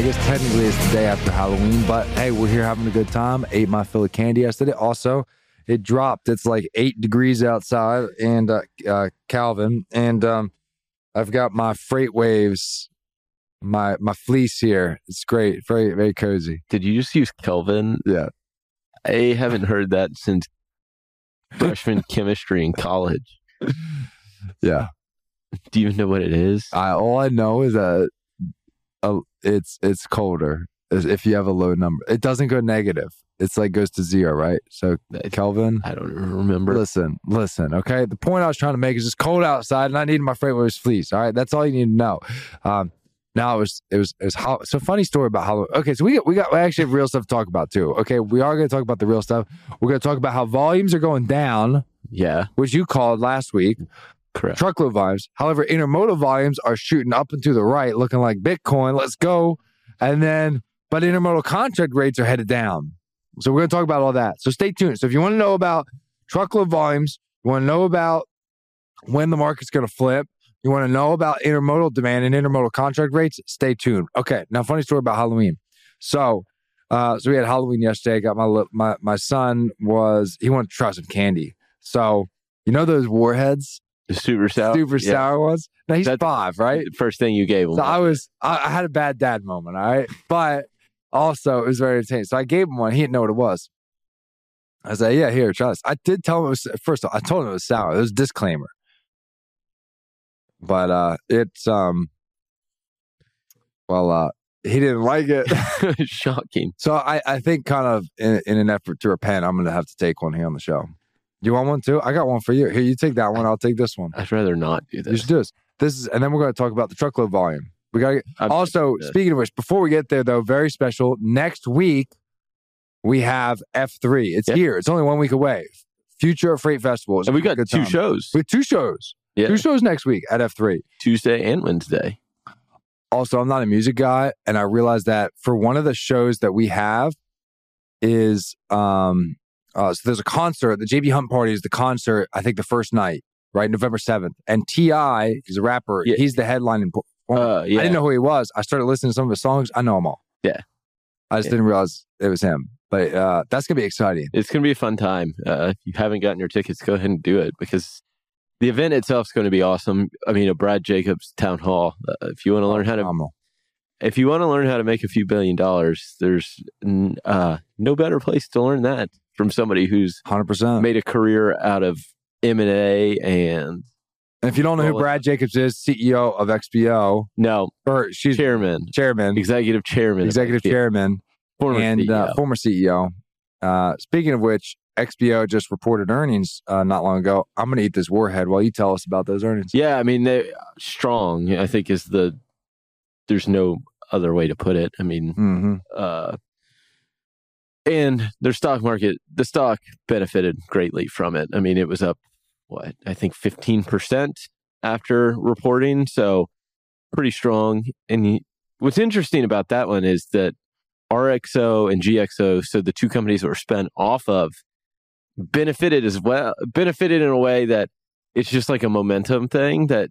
I guess technically it's the day after Halloween, but hey, we're here having a good time. Ate my fill of candy yesterday. Also, it dropped. It's like eight degrees outside, and uh, uh, Kelvin, and um, I've got my freight waves, my my fleece here. It's great, very very cozy. Did you just use Kelvin? Yeah. I haven't heard that since freshman chemistry in college. Yeah, Do you even know what it is? I all I know is that uh, it's it's colder if you have a low number. It doesn't go negative. It's like goes to zero, right? So Kelvin, I don't remember. Listen, listen, okay? The point I was trying to make is it's cold outside and I needed my freight waves fleece. All right. That's all you need to know. Um, now it was it was it was how so funny story about Halloween. Okay, so we got we got we actually have real stuff to talk about too. Okay, we are gonna talk about the real stuff. We're gonna talk about how volumes are going down, Yeah, which you called last week. Correct. Truckload volumes. However, intermodal volumes are shooting up and to the right, looking like Bitcoin. Let's go. And then but intermodal contract rates are headed down. So we're going to talk about all that. So stay tuned. So if you want to know about truckload volumes, you want to know about when the market's going to flip, you want to know about intermodal demand and intermodal contract rates, stay tuned. Okay. Now, funny story about Halloween. So, uh, so we had Halloween yesterday. Got my my my son was he wanted to try some candy. So you know those warheads, The super sour. super Yeah. sour ones. Now he's That's- five, right? First thing you gave him. So I was, I, I had a bad dad moment, all right? But also, it was very entertaining. So I gave him one. He didn't know what it was. I said, yeah, here, try this. I did tell him it was, first of all, I told him it was sour. It was a disclaimer. But uh it's, um, well, uh, he didn't like it. Shocking. so I, I think, kind of in, in an effort to repent, I'm going to have to take one here on the show. You want one too? I got one for you. Here, you take that one. I'll take this one. I'd rather not do this. You should do this. This is, and then we're going to talk about the truckload volume. We got also, speaking of which, before we get there, though, very special. Next week, we have F3. It's Yeah. here. It's only one week away. Future Freight Festival. And we got two time. shows. We have two shows. Yeah. Two shows next week at F3. Tuesday and Wednesday. Also, I'm not a music guy, and I realized that for one of the shows that we have is um uh, so there's a concert. The JB Hunt party is the concert. I think the first night, right, November seventh. And T.I., he's a rapper. Yeah. He's the headline. And Uh, yeah. I didn't know who he was. I started listening to some of his songs. I know them all. Yeah. I just Yeah. didn't realize it was him. But uh, that's gonna be exciting. It's going to be a fun time. Uh, if you haven't gotten your tickets, go ahead and do it because the event itself is going to be awesome. I mean, a Brad Jacobs town hall. Uh, if you want to learn how to, Phenomenal. if you want to learn how to make a few billion dollars, there's uh, no better place to learn that from somebody who's Hundred percent. made a career out of M and and if you don't know who Brad Jacobs is, CEO of XPO, no or she's chairman, chairman, executive chairman, executive chairman, former and CEO. uh, former CEO. Uh, speaking of which, XPO just reported earnings uh, not long ago. I'm going to eat this warhead while you tell us about those earnings. Yeah, I mean, they strong. I think is the. There's no other way to put it. I mean, hmm uh, and their stock market, the stock benefited greatly from it. I mean, it was up what I think 15 percent after reporting, so pretty strong. And what's interesting about that one is that RXO and GXO, so the two companies that were spent off of, benefited as well. Benefited in a way that it's just like a momentum thing that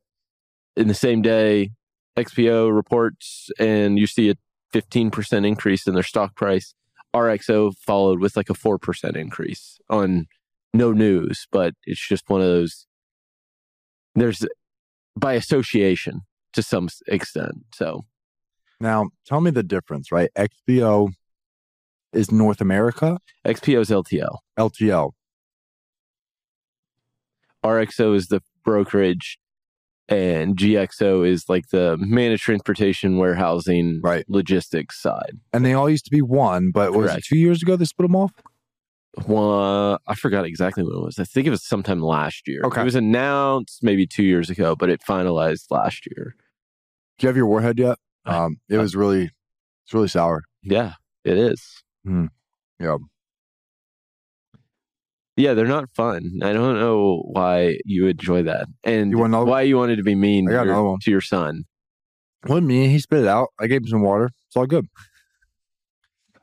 in the same day XPO reports and you see a 15% increase in their stock price. RXO followed with like a 4% increase on no news, but it's just one of those. There's by association to some extent. So, Now, tell me the difference, right? XPO is North America, XPO is LTL. LTL. RXO is the brokerage, and GXO is like the managed transportation, warehousing, Right. logistics side. And they all used to be one, but was it two years ago they split them off? Well, I forgot exactly when it was. I think it was sometime last year. Okay. It was announced maybe two years ago, but it finalized last year. Do you have your warhead yet? Um, it was really, it's really sour. Yeah, it is. Hmm. Yeah. Yeah, they're not fun. I don't know why you enjoy that, and You want another one? why you wanted to be mean I got to, your, one. to your son. Well, me, he spit it out. I gave him some water. It's all good.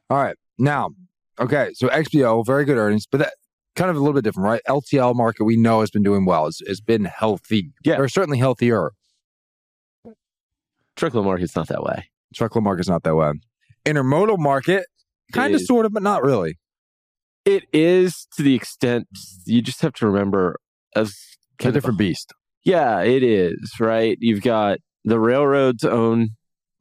All right. Now, okay. So XPO, very good earnings, but that kind of a little bit different, right? LTL market we know has been doing well. It's, it's been healthy. Yeah. Or certainly healthier. truckload market's not that way. Truckload market's not that way. Intermodal market, kind of, sort of, but not really. It is to the extent you just have to remember as a different beast. Yeah, it is, right? You've got the railroads own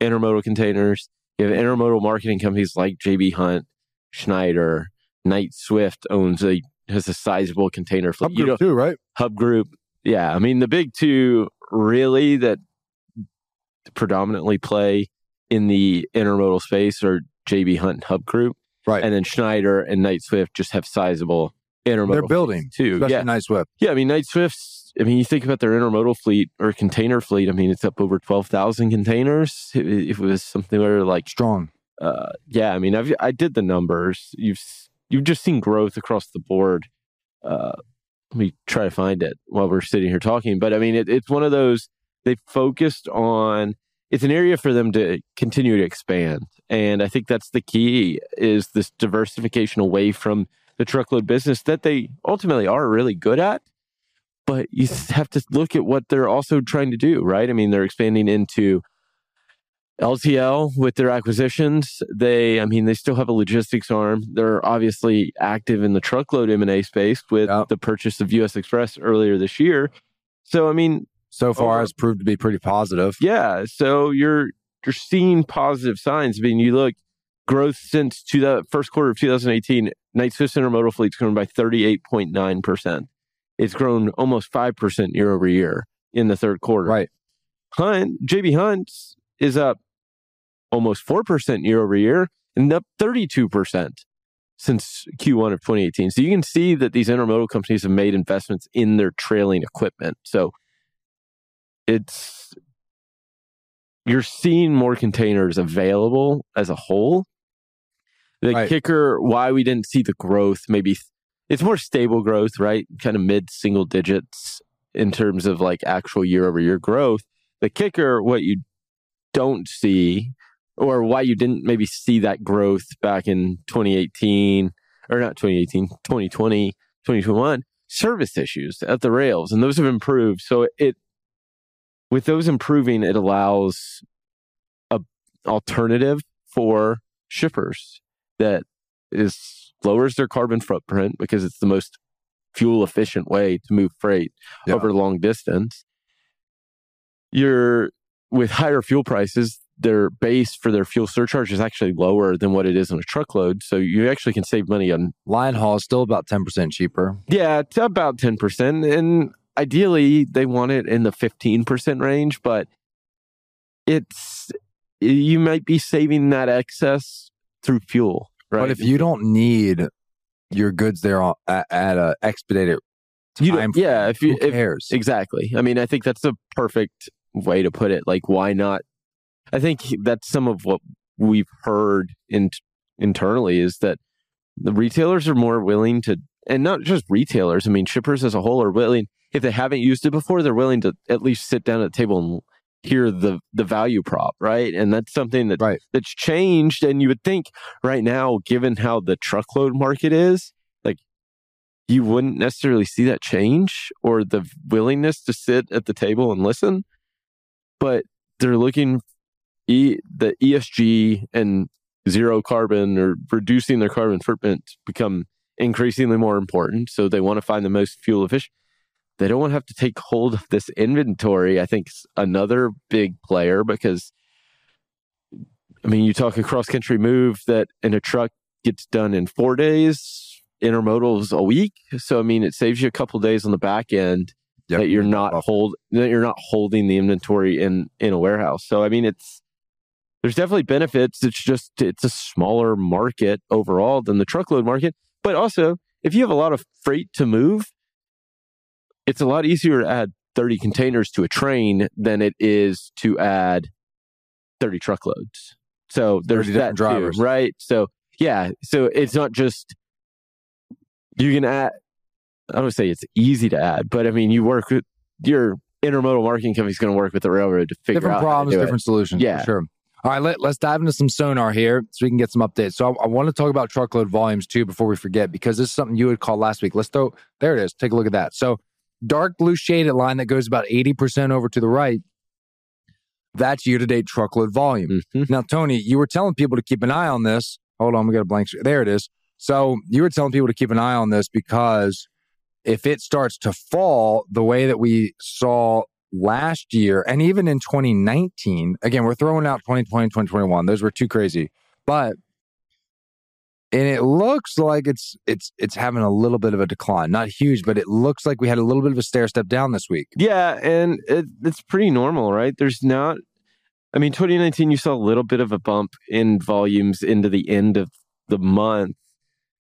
intermodal containers. You have intermodal marketing companies like JB Hunt, Schneider, Knight Swift owns a has a sizable container fleet. Hub You group too, right? Hub Group. Yeah, I mean the big two really that predominantly play in the intermodal space are JB Hunt and Hub Group, Right. and then Schneider and Knight Swift just have sizable intermodal They're building, too. especially Yeah, Knight Swift. yeah, I mean, Knight Swift's, I mean, you think about their intermodal fleet or container fleet, I mean, it's up over 12,000 containers. If if it was something where like, Strong. uh, yeah, I mean, I've, I did the numbers. You've, you've just seen growth across the board. Uh, let me try to find it while we're sitting here talking. But I mean, it, it's one of those, they focused on, it's an area for them to continue to expand. And I think that's the key is this diversification away from the truckload business that they ultimately are really good at. But you have to look at what they're also trying to do, right? I mean, they're expanding into LTL with their acquisitions. They, I mean, they still have a logistics arm. They're obviously active in the truckload M and A space with Yep. the purchase of U.S. Express earlier this year. So, I mean, So oh, far Over- has proved to be pretty positive. yeah. So you're you're seeing positive signs. I mean, you look growth since to the first quarter of 2018. Knight Swift intermodal fleet's grown by 38.9 percent. It's grown almost five percent year over year in the third quarter. Right. Hunt JB Hunt is up almost four percent year over year and up 32 percent since Q1 of 2018. So you can see that these intermodal companies have made investments in their trailing equipment. So it's you're seeing more containers available as a whole. The Right. kicker, why we didn't see the growth, maybe it's more stable growth, right? Kind of mid single digits in terms of like actual year over year growth. The kicker, what you don't see, or why you didn't maybe see that growth back in 2018, or not 2018, 2020, 2021, service issues at the rails. And those have improved. So it, with those improving, it allows a alternative for shippers that is lowers their carbon footprint because it's the most fuel efficient way to move freight Yeah. over long distance. You're with higher fuel prices, their base for their fuel surcharge is actually lower than what it is on a truckload. So you actually can save money on Line haul is still about 10% cheaper. yeah, it's about 10%. And ideally, they want it in the 15% range, but it's, you might be saving that excess through fuel, right? But if you don't need your goods there at, at a expedited You time, yeah, if you, who if, cares? exactly. I mean, I think that's a perfect way to put it. Like, why not? I think that's some of what we've heard in, internally is that the retailers are more willing to, and not just retailers, I mean, shippers as a whole are willing, if they haven't used it before, they're willing to at least sit down at the table and hear the the value prop, right? And that's something that Right. that's changed. And you would think right now, given how the truckload market is, like you wouldn't necessarily see that change or the willingness to sit at the table and listen. But they're looking e, the ESG and zero carbon or reducing their carbon footprint become increasingly more important. So they want to find the most fuel efficient. They don't want to have to take hold of this inventory. I think another big player because, I mean, you talk a cross country move that in a truck gets done in four days, intermodal is a week. So I mean, it saves you a couple days on the back end Yep. that you're not hold that you're not holding the inventory in in a warehouse. So I mean, it's there's definitely benefits. It's just it's a smaller market overall than the truckload market. But also, if you have a lot of freight to move, it's a lot easier to add 30 containers to a train than it is to add 30 truckloads. So there's that different too, drivers. right? So yeah, so it's not just you can add. I don't say it's easy to add, but I mean you work with your intermodal marketing company's going to work with the railroad to figure different out to problems, do it. different solutions. Yeah. For sure. All right, let, let's dive into some sonar here so we can get some updates. So I, I want to talk about truckload volumes too before we forget because this is something you had called last week. Let's throw there it is. Take a look at that. So dark blue shaded line that goes about 80% over to the right. That's year to date truckload volume. Mhm. Now, Tony, you were telling people to keep an eye on this. Hold on, we got a blank. There it is. So you were telling people to keep an eye on this because if it starts to fall the way that we saw last year and even in 2019, again, we're throwing out 2020, 2021. Those were too crazy. But and it looks like it's it's it's having a little bit of a decline. Not huge, but it looks like we had a little bit of a stair step down this week. Yeah, and it, it's pretty normal, right? There's not. I mean, 2019, you saw a little bit of a bump in volumes into the end of the month,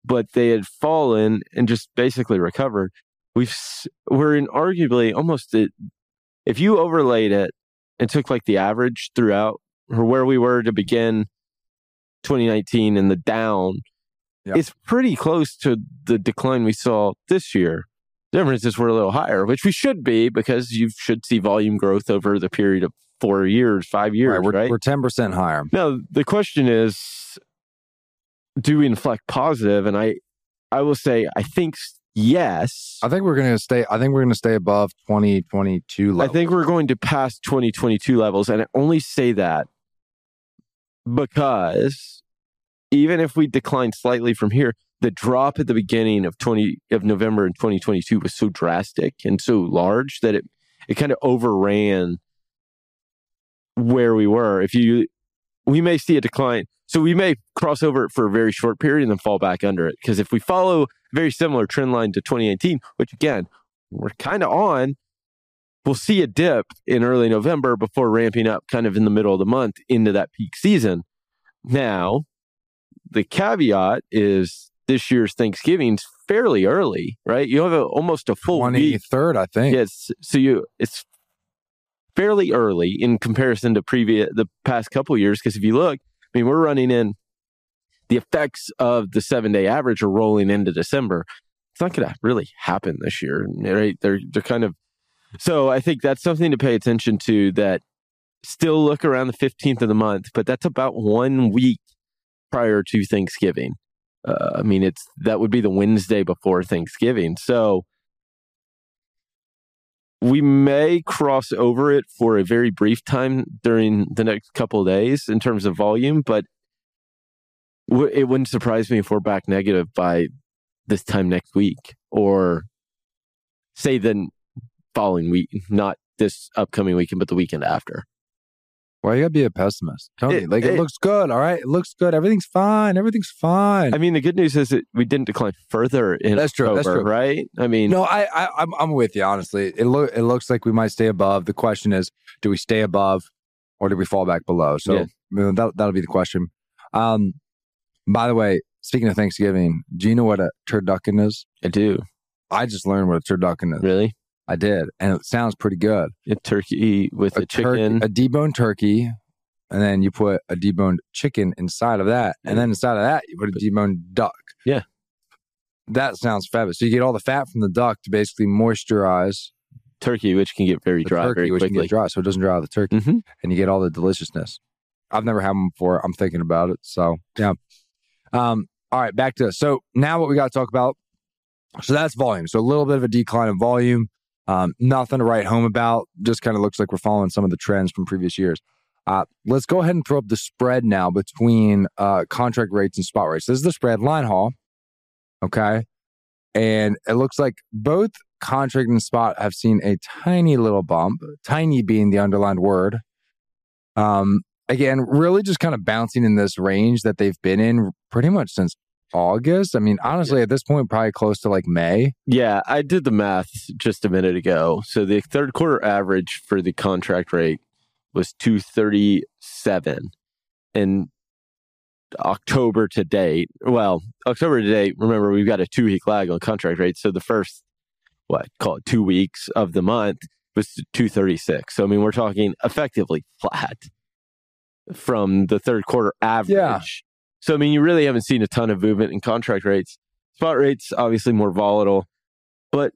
but they had fallen and just basically recovered. We've we're in arguably almost a, if you overlaid it and took like the average throughout or where we were to begin 2019 and the down, Yeah. it's pretty close to the decline we saw this year. The difference is we're a little higher, which we should be because you should see volume growth over the period of four years, five years, we're right? we're 10% higher. Now the question is, do we inflect positive? And I, I will say, I think yes. I think we're going to stay I think we're going to stay above 2022 levels. I think we're going to pass 2022 levels, and I only say that because even if we decline slightly from here, the drop at the beginning of 20 of November in 2022 was so drastic and so large that it it kind of overran where we were. If you we may see a decline. So we may cross over it for a very short period and then fall back under it. Because if we follow a very similar trend line to 2018, which again, we're kind of on, we'll see a dip in early November before ramping up kind of in the middle of the month into that peak season. Now, the caveat is this year's Thanksgiving's fairly early, right? You have a, almost a full week 23rd, I think. Yes. So you it's fairly early in comparison to previous the past couple years because if you look, I mean, we're running in the effects of the seven day average are rolling into December. It's not going to really happen this year, right? They're they're kind of so. I think that's something to pay attention to. That still look around the fifteenth of the month, but that's about one week prior to Thanksgiving. Uh, I mean, it's that would be the Wednesday before Thanksgiving. So we may cross over it for a very brief time during the next couple days in terms of volume, but w- it wouldn't surprise me if we're back negative by this time next week or say the following week, not this upcoming weekend, but the weekend after. Well, you got to be a pessimist. Tony, It- like it, it- looks good. All right. It looks good. Everything's fine. Everything's fine. I mean, the good news is that we didn't decline further in That's true, that's October, true. right? I mean, no, I, I, I'm, I'm with you. Honestly, it look, it looks like we might stay above. The question is, do we stay above, or do we fall back below? So Yeah. that, that'll be the question. Um, by the way, speaking of Thanksgiving, do you know what a turducken is? I do. I just learned what a turducken is. Really? I did, and it sounds pretty good. A turkey with a, turkey- chicken. a deboned turkey, and then you put a deboned chicken inside of that, and then inside of that you put a deboned duck. Yeah. that sounds fabulous. So you get all the fat from the duck to basically moisturize turkey, which can get very dry turkey, very which can get dry, so it doesn't dry out the turkey, hmm and you get all the deliciousness. I've never had them before. I'm thinking about it. So yeah. Um. All right, back to so now what we got to talk about. So that's volume. So a little bit of a decline in volume. Um, nothing to write home about. Just kind of looks like we're following some of the trends from previous years. Uh, let's go ahead and throw up the spread now between uh, contract rates and spot rates. This is the spread line haul. Okay. And it looks like both contract and spot have seen a tiny little bump, tiny being the underlined word. Um, again, really just kind of bouncing in this range that they've been in pretty much since August. I mean, honestly, at this point, probably close to like May. Yeah, I did the math just a minute ago. So the third quarter average for the contract rate was 237. And October to date, well, October to date, remember, we've got a two week lag on contract rate. So the first, what, call it two weeks of the month was 236. So, I mean, we're talking effectively flat from the third quarter average. Yeah. So, I mean, you really haven't seen a ton of movement in contract rates. Spot rates obviously more volatile, but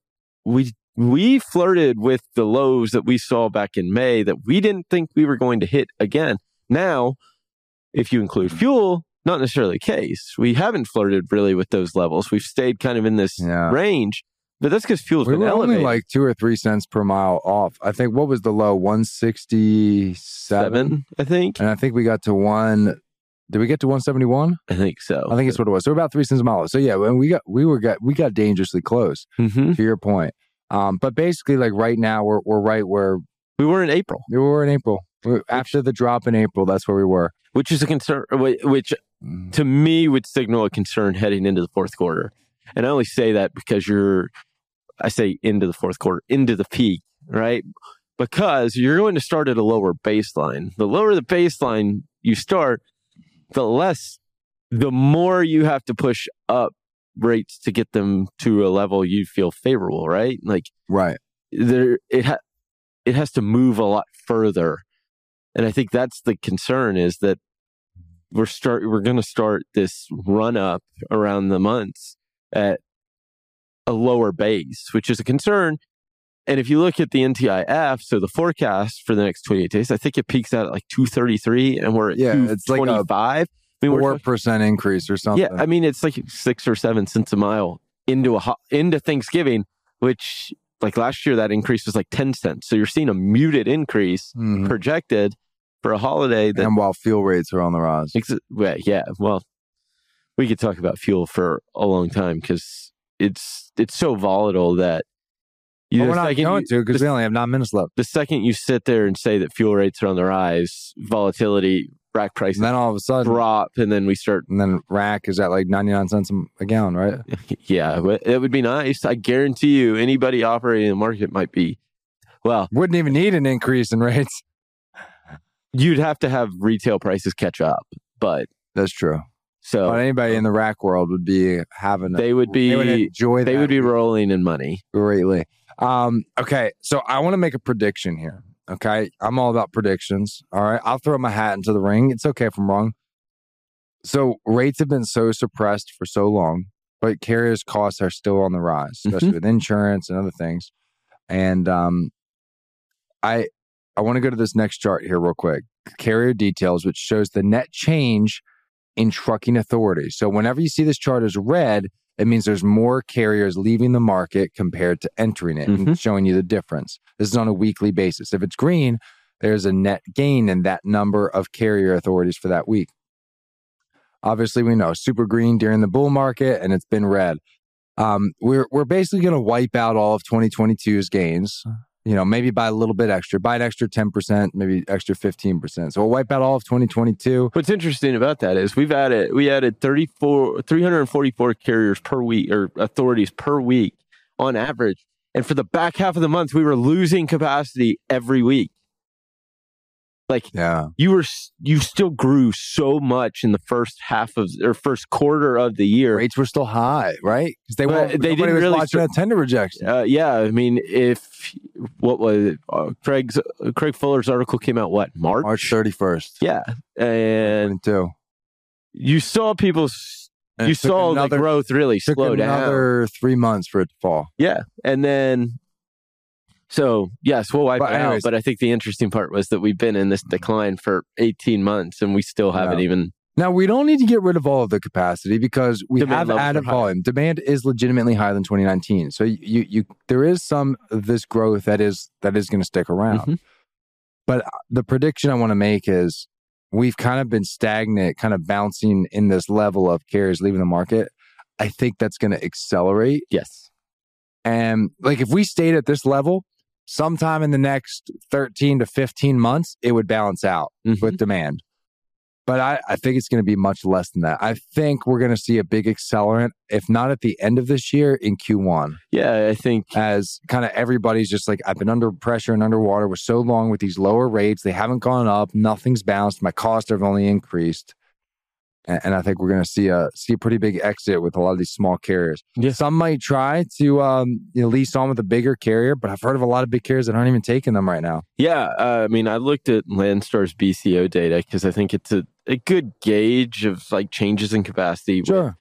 we we flirted with the lows that we saw back in May that we didn't think we were going to hit again. Now, if you include fuel, not necessarily the case. We haven't flirted really with those levels. We've stayed kind of in this Yeah. range, But that's because fuel's we been were elevated. only like two or three cents per mile off. I think what was the low? One sixty seven, seven, I think. and I think we got to one. Did we get to one seventy one? I think so. I think it's what it was. So we're about three cents a mile. So yeah, when we got we were got we got dangerously close hmm to your point. Um, but basically, like right now, we're we're right where We were in April, we were in April. We- After the drop in April, that's where we were. which is a concern, which Mm. to me would signal a concern heading into the fourth quarter. And I only say that because you're, I say into the fourth quarter, into the peak, right? Because you're going to start at a lower baseline. The lower the baseline you start, the less, the more you have to push up rates to get them to a level you feel favorable, right? Like Right. there, it ha- it has to move a lot further, and I think that's the concern is that we're start we're going to start this run up around the months at a lower base, which is a concern. And if you look at the NTIF, so the forecast for the next 28 days, I think it peaks out at like 233 and we're at Yeah, it's like a 225. I mean, we're Four talking- percent increase or something. yeah, I mean it's like six or seven cents a mile into a ho- into Thanksgiving, which like last year that increase was like ten cents. So you're seeing a muted increase Mhm. projected for a holiday that and while fuel rates are on the rise. Ex- yeah, well, we could talk about fuel for a long time because it's it's so volatile that you we're not going you- to because we only have nine minutes left. the second you sit there and say that fuel rates are on the rise, volatility, rack prices And then all of a sudden, drop, and then we start. and then rack is at like 99 cents a- a gallon, right? Yeah, but it would be nice. I guarantee you, anybody operating in the market might be. Well, Wouldn't even need an increase in rates. you'd have to have retail prices catch up, but That's true. so But anybody in the rack world would be having a, they would be they would enjoy they would be rolling in money. greatly. Um, okay, so I want to make a prediction here. Okay, I'm all about predictions. All right, I'll throw my hat into the ring. It's okay if I'm wrong. So rates have been so suppressed for so long, but carriers' costs are still on the rise, especially with insurance and other things. And um, I I want to go to this next chart here real quick. Carrier details, which shows the net change in trucking authority. So whenever you see this chart as red, it means there's more carriers leaving the market compared to entering it and showing you the difference. This is on a weekly basis. If it's green, there's a net gain in that number of carrier authorities for that week. Obviously, we know super green during the bull market and it's been red. Um, we're, we're basically going to wipe out all of 2022's gains, you know, maybe buy a little bit extra, buy an extra 10%, maybe extra 15%. So we'll wipe out all of 2022. What's interesting about that is we've added we added 34 344 carriers per week or authorities per week on average. And for the back half of the month we were losing capacity every week. Like Yeah. you were you still grew so much in the first half of or first quarter of the year. Rates were still high, right? Because they, weren't, they didn't really watching that tender rejection. Uh, yeah, I mean, if what was it? Uh, Craig's uh, Craig Fuller's article came out what March? March 31st. Yeah, and 22. you saw people. And you saw the growth really slow down. another three months for it to fall. Yeah, and then so yes, we'll wipe But it out. But I think the interesting part was that we've been in this decline for eighteen months, and we still haven't Yeah. even. Now we don't need to get rid of all of the capacity because we Demand have added volume. Demand is legitimately higher than 2019. So you you there is some of this growth that is that is going to stick around. Mhm. But the prediction I want to make is we've kind of been stagnant, kind of bouncing in this level of carriers leaving the market. I think that's going to accelerate. Yes, And like if we stayed at this level, sometime in the next 13 to 15 months, it would balance out Mhm. with demand. But I, I think it's going to be much less than that. I think we're going to see a big accelerant, if not at the end of this year, in Q1, yeah, I think as kind of everybody's just like, I've been under pressure and underwater for so long with these lower rates. They haven't gone up. Nothing's balanced. My costs have only increased. And, and I think we're going to see a see a pretty big exit with a lot of these small carriers. Yeah. Some might try to um, you know, lease on with a bigger carrier, but I've heard of a lot of big carriers that aren't even taking them right now. Yeah, uh, I mean, I looked at Landstar's BCO data because I think it's a, a good gauge of like changes in capacity. with,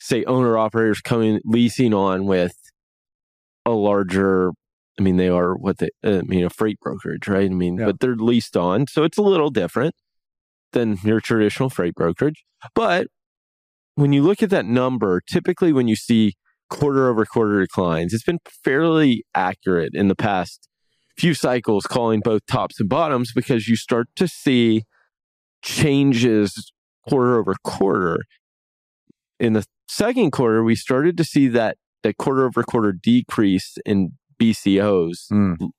say, owner operators coming leasing on with a larger. I mean, they are what they. uh, I mean, a freight brokerage, right? I mean, Yeah. but they're leased on, so it's a little different than your traditional freight brokerage. But when you look at that number, typically when you see quarter over quarter declines. It's been fairly accurate in the past few cycles, calling both tops and bottoms because you start to see changes quarter over quarter. In the second quarter, we started to see that that quarter over quarter decrease in BCOs Mm.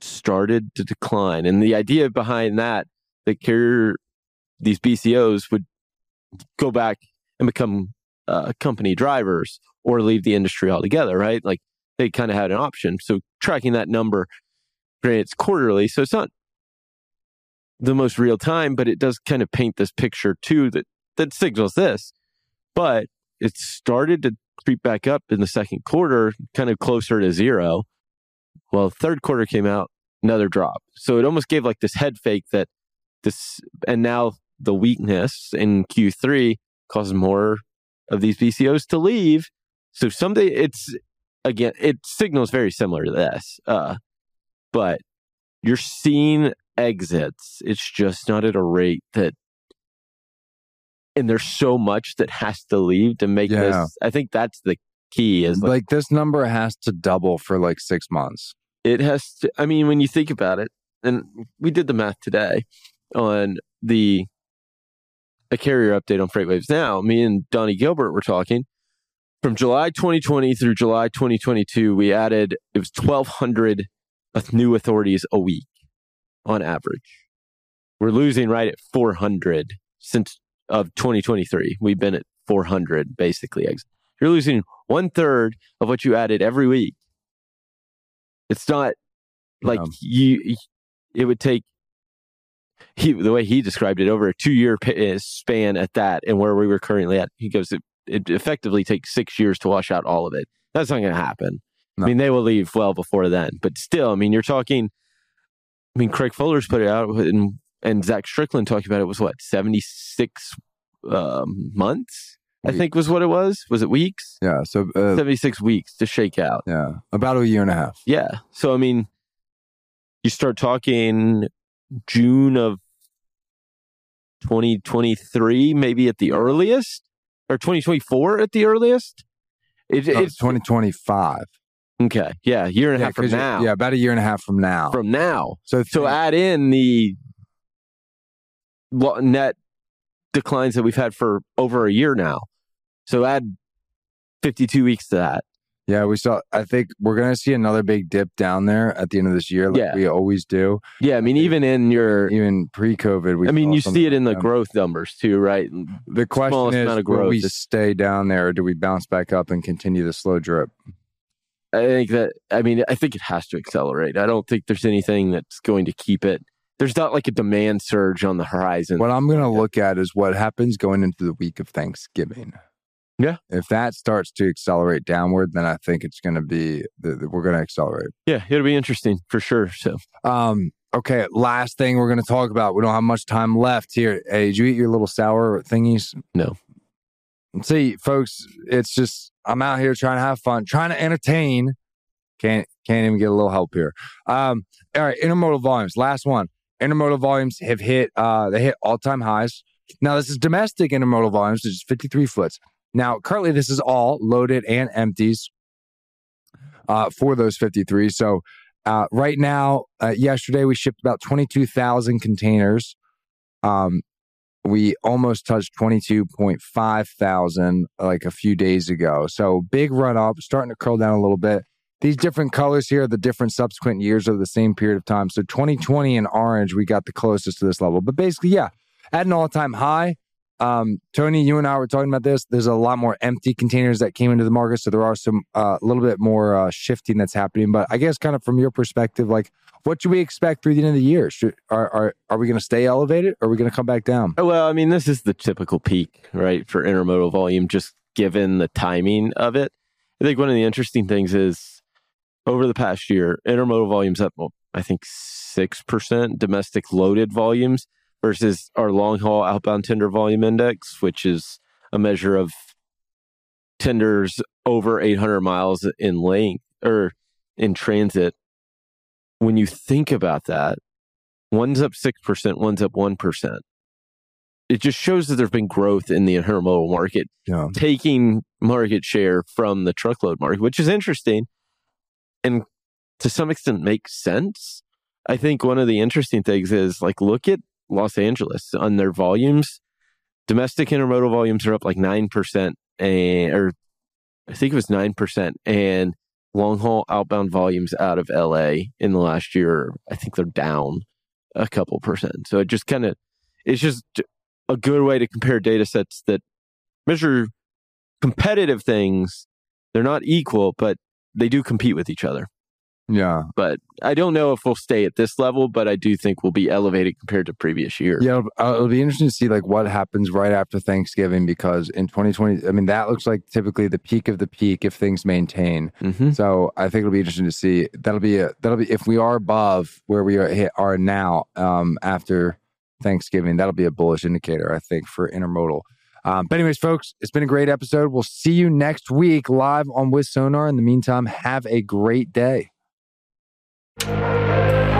started to decline. And the idea behind that, the carrier, these BCOs would go back and become uh, company drivers or leave the industry altogether, right? Like they kind of had an option. So tracking that number, granted, it's quarterly, so it's not the most real time, but it does kind of paint this picture too that that signals this. But it started to creep back up in the second quarter, kind of closer to zero. Well, third quarter came out, another drop. So it almost gave like this head fake that this, and now the weakness in Q3 causes more of these BCOs to leave. So someday it's again, it signals very similar to this, uh, but you're seeing exits. It's just not at a rate that, and there's so much that has to leave to make Yeah. this. I think that's the key. Is like, Like this number has to double for like six months. it has to i mean when you think about it and we did the math today on the a carrier update on freightwaves now me and donnie gilbert were talking. From july 2020 through july 2022 we added it was 1200 new authorities a week on average. We're losing right at 400 since of 2023 we've been at 400 basically you're losing one third of what you added every week. It's not like Yeah. you it would take he the way he described it over a two year span at that and where we were currently at he goes it, it effectively takes six years to wash out all of it that's not going to happen No. i mean they will leave well before then but still i mean you're talking i mean craig fuller's put it out and and zach strickland talked about it was what 76 um, months i think was what it was was it weeks Yeah. So uh, 76 weeks to shake out yeah, about a year and a half. yeah. So I mean, you start talking June of 2023, maybe at the earliest, or 2024 at the earliest. It, No, it's it's 2025. okay. Yeah, year and a half from now. Yeah, about a year and a half from now. From now. so So add in the net declines that we've had for over a year now. So add 52 weeks to that. Yeah, we saw. I think we're gonna see another big dip down there at the end of this year, like Yeah. we always do. Yeah, I mean, even in your, Even pre-COVID, we. I mean, you see it in the that. growth numbers too, right? The question smallest is, amount of will growth we is- stay down there, or do we bounce back up and continue the slow drip? I think that I mean I think it has to accelerate. I don't think there's anything that's going to keep it. There's not like a demand surge on the horizon. What I'm going to look at is what happens going into the week of Thanksgiving. Yeah. If that starts to accelerate downward, then I think it's going to be we're going to accelerate. yeah, it'll be interesting for sure. So Um. Okay. Last thing we're going to talk about. We don't have much time left here. Hey, did you eat your little sour thingies? No. See, folks, it's just I'm out here trying to have fun, trying to entertain. Can't can't even get a little help here. Um. All right. Intermodal volumes. Last one. Intermodal volumes have hit. Uh. They hit all time highs. Now this is domestic intermodal volumes, which is 53 foots. Now currently this is all loaded and empties. Uh, for those 53. So uh, right now, uh, yesterday we shipped about 22,000 containers. Um, we almost touched 22.5 thousand like a few days ago. So big run up, starting to curl down a little bit. These different colors here are the different subsequent years over the same period of time. So 2020 in orange, we got the closest to this level. But basically, yeah, at an all time high. Um, Tony, you and I were talking about this. There's a lot more empty containers that came into the market, so there are some uh, a little bit more uh, shifting that's happening. But I guess, kind of from your perspective, like what should we expect through the end of the year? Should, are are are we going to stay elevated? or Are we going to come back down? well, I mean, this is the typical peak, right, for intermodal volume, just given the timing of it. I think one of the interesting things is over the past year, intermodal volumes up, well, I think six percent domestic loaded volumes versus our long haul outbound tender volume index, which is a measure of tenders over 800 miles in length or in transit. When you think about that, one's up 6%, one's up 1%. It just shows that there's been growth in the intermodal market, Yeah. taking market share from the truckload market, which is interesting and to some extent makes sense. I think one of the interesting things is like look at Los Angeles on their volumes. Domestic intermodal volumes are up like 9% and, or I think it was 9% and long haul outbound volumes out of LA in the last year, I think they're down a couple percent. So it just kind of, it's just a good way to compare data sets that measure competitive things. They're not equal, but they do compete with each other. Yeah. But I don't know if we'll stay at this level, but I do think we'll be elevated compared to previous year. Yeah, it'll, uh, it'll be interesting to see like what happens right after Thanksgiving because in 2020, I mean, that looks like typically the peak of the peak if things maintain. Mm-hmm. So I think it'll be interesting to see. That'll be a that'll be if we are above where we are are now um, after Thanksgiving. That'll be a bullish indicator, I think, for intermodal. Um, but anyways, folks, it's been a great episode. We'll see you next week live on with Sonar. In the meantime, have a great day. Música